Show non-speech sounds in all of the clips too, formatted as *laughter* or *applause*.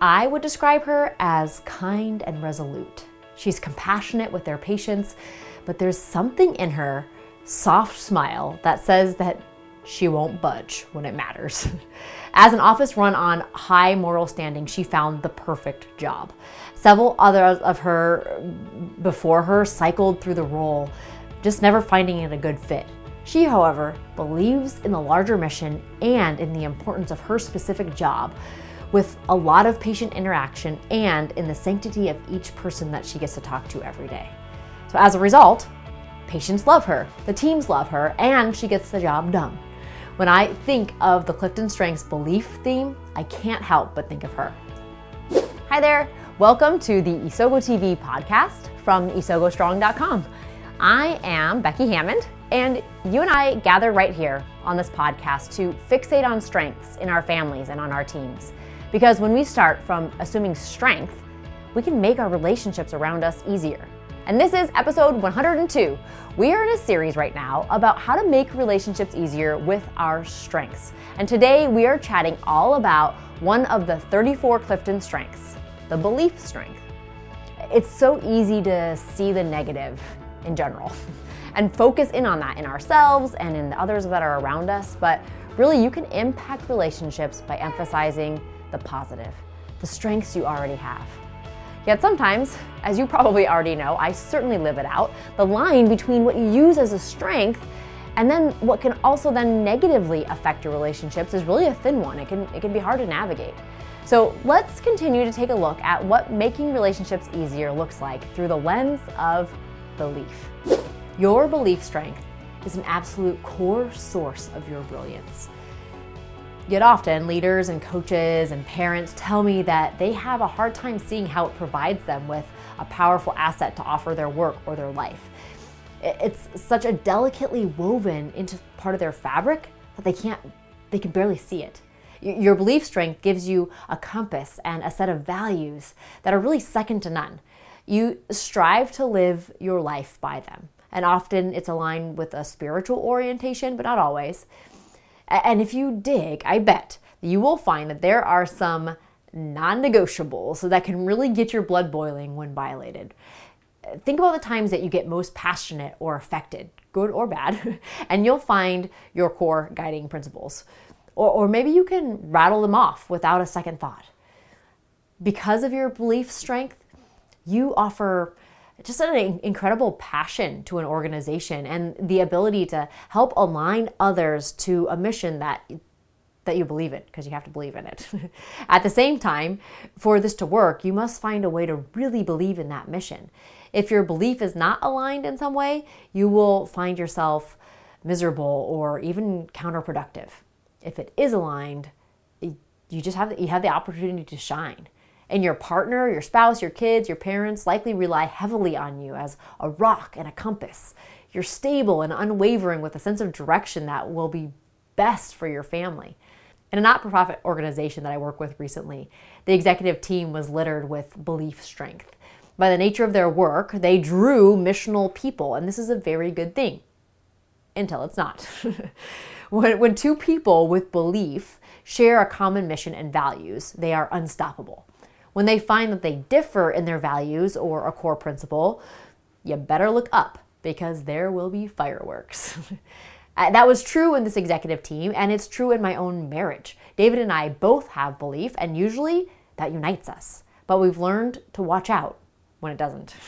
I would describe her as kind and resolute. She's compassionate with their patients, but there's something in her soft smile that says that she won't budge when it matters. *laughs* As an office run on high moral standing, she found the perfect job. Several others of her before her cycled through the role, just never finding it a good fit. She, however, believes in the larger mission and in the importance of her specific job, with a lot of patient interaction and in the sanctity of each person that she gets to talk to every day. So, as a result, patients love her, the teams love her, and she gets the job done. When I think of the Clifton Strengths belief theme, I can't help but think of her. Hi there, welcome to the Isogo TV podcast from isogostrong.com. I am Becky Hammond, and you and I gather right here on this podcast to fixate on strengths in our families and on our teams. Because when we start from assuming strength, we can make our relationships around us easier. And this is episode 102. We are in a series right now about how to make relationships easier with our strengths. And today we are chatting all about one of the 34 Clifton strengths, the belief strength. It's so easy to see the negative in general *laughs* and focus in on that in ourselves and in the others that are around us, but really you can impact relationships by emphasizing the positive, the strengths you already have. Yet sometimes, as you probably already know, I certainly live it out, the line between what you use as a strength and then what can also then negatively affect your relationships is really a thin one. It can it can be hard to navigate. So, let's continue to take a look at what making relationships easier looks like through the lens of belief. Your belief strength is an absolute core source of your brilliance. Yet often, leaders and coaches and parents tell me that they have a hard time seeing how it provides them with a powerful asset to offer their work or their life. It's such a delicately woven into part of their fabric that they can't, they can barely see it. Your belief strength gives you a compass and a set of values that are really second to none. You strive to live your life by them. And often it's aligned with a spiritual orientation, but not always. And if you dig, I bet you will find that there are some non negotiables that can really get your blood boiling when violated. Think about the times that you get most passionate or affected, good or bad, *laughs* and you'll find your core guiding principles. Or, or maybe you can rattle them off without a second thought. Because of your belief strength, you offer just an incredible passion to an organization and the ability to help align others to a mission that that you believe in because you have to believe in it. *laughs* At the same time, for this to work, you must find a way to really believe in that mission. If your belief is not aligned in some way, you will find yourself miserable or even counterproductive. If it is aligned, you just have you have the opportunity to shine. And your partner, your spouse, your kids, your parents likely rely heavily on you as a rock and a compass. You're stable and unwavering with a sense of direction that will be best for your family. In a not for profit organization that I work with recently, the executive team was littered with belief strength. By the nature of their work, they drew missional people, and this is a very good thing until it's not. *laughs* when, when two people with belief share a common mission and values, they are unstoppable. When they find that they differ in their values or a core principle, you better look up because there will be fireworks. *laughs* Uh, that was true in this executive team, and it's true in my own marriage. David and I both have belief, and usually that unites us. But we've learned to watch out when it doesn't. *laughs*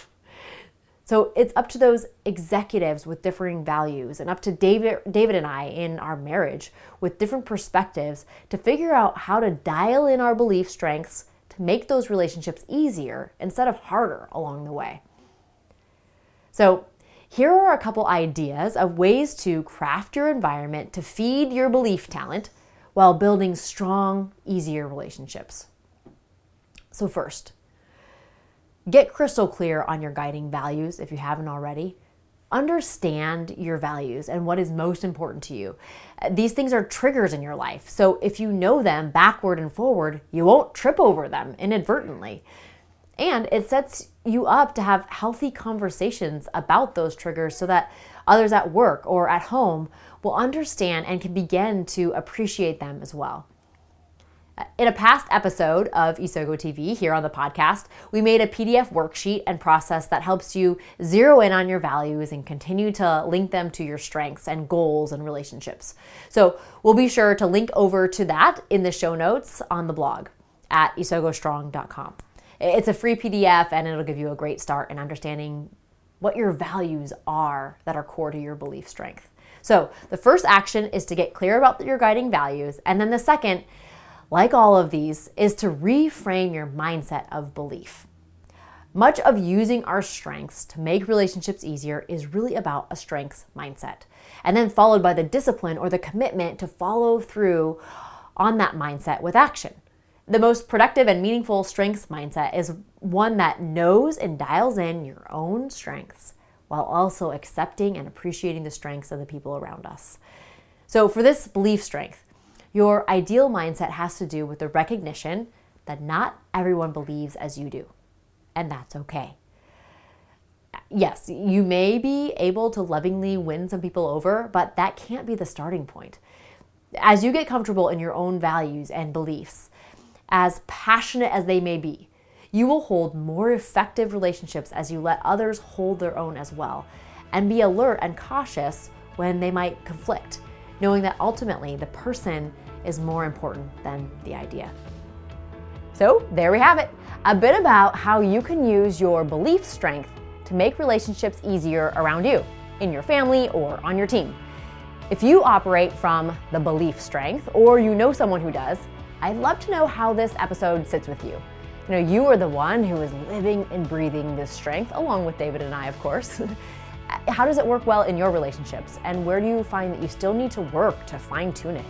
So it's up to those executives with differing values and up to David, David and I in our marriage with different perspectives to figure out how to dial in our belief strengths to make those relationships easier instead of harder along the way. So, here are a couple ideas of ways to craft your environment to feed your belief talent while building strong, easier relationships. So, first, get crystal clear on your guiding values if you haven't already understand your values and what is most important to you. These things are triggers in your life. So if you know them backward and forward, you won't trip over them inadvertently. And it sets you up to have healthy conversations about those triggers so that others at work or at home will understand and can begin to appreciate them as well. In a past episode of Isogo TV here on the podcast, we made a PDF worksheet and process that helps you zero in on your values and continue to link them to your strengths and goals and relationships. So we'll be sure to link over to that in the show notes on the blog at isogostrong.com. It's a free PDF and it'll give you a great start in understanding what your values are that are core to your belief strength. So, the first action is to get clear about your guiding values, and then the second like all of these, is to reframe your mindset of belief. Much of using our strengths to make relationships easier is really about a strengths mindset, and then followed by the discipline or the commitment to follow through on that mindset with action. The most productive and meaningful strengths mindset is one that knows and dials in your own strengths while also accepting and appreciating the strengths of the people around us. So, for this belief strength, your ideal mindset has to do with the recognition that not everyone believes as you do, and that's okay. Yes, you may be able to lovingly win some people over, but that can't be the starting point. As you get comfortable in your own values and beliefs, as passionate as they may be, you will hold more effective relationships as you let others hold their own as well, and be alert and cautious when they might conflict knowing that ultimately the person is more important than the idea. So, there we have it a bit about how you can use your belief strength to make relationships easier around you, in your family, or on your team. If you operate from the belief strength, or you know someone who does, I'd love to know how this episode sits with you. You know, you are the one who is living and breathing this strength, along with David and I, of course. *laughs* how does it work well in your relationships? And where do you find that you still need to work to fine tune it?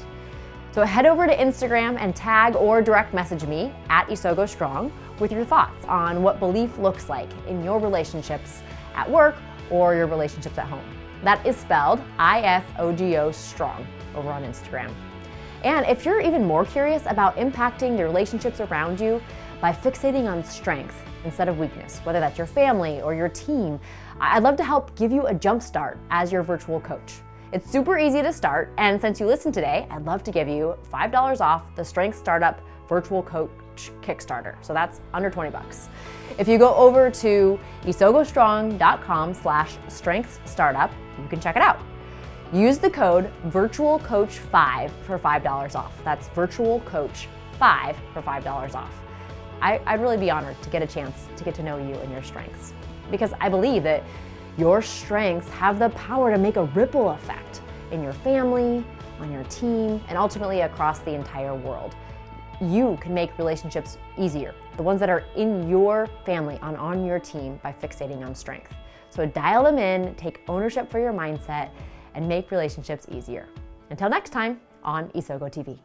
So head over to Instagram and tag or direct message me at Isogo Strong with your thoughts on what belief looks like in your relationships at work or your relationships at home. That is spelled I S O G O Strong over on Instagram. And if you're even more curious about impacting the relationships around you by fixating on strength instead of weakness, whether that's your family or your team, I'd love to help give you a jump start as your virtual coach. It's super easy to start, and since you listened today, I'd love to give you $5 off the Strength Startup Virtual Coach Kickstarter. So that's under 20 bucks. If you go over to isogostrong.com slash strength startup, you can check it out. Use the code VirtualCoach5 for $5 off. That's VirtualCoach5 for $5 off. I, would really be honored to get a chance to get to know you and your strengths because I believe that your strengths have the power to make a ripple effect in your family, on your team, and ultimately across the entire world. You can make relationships easier, the ones that are in your family, and on your team, by fixating on strength. So dial them in, take ownership for your mindset, and make relationships easier. Until next time on Isogo TV.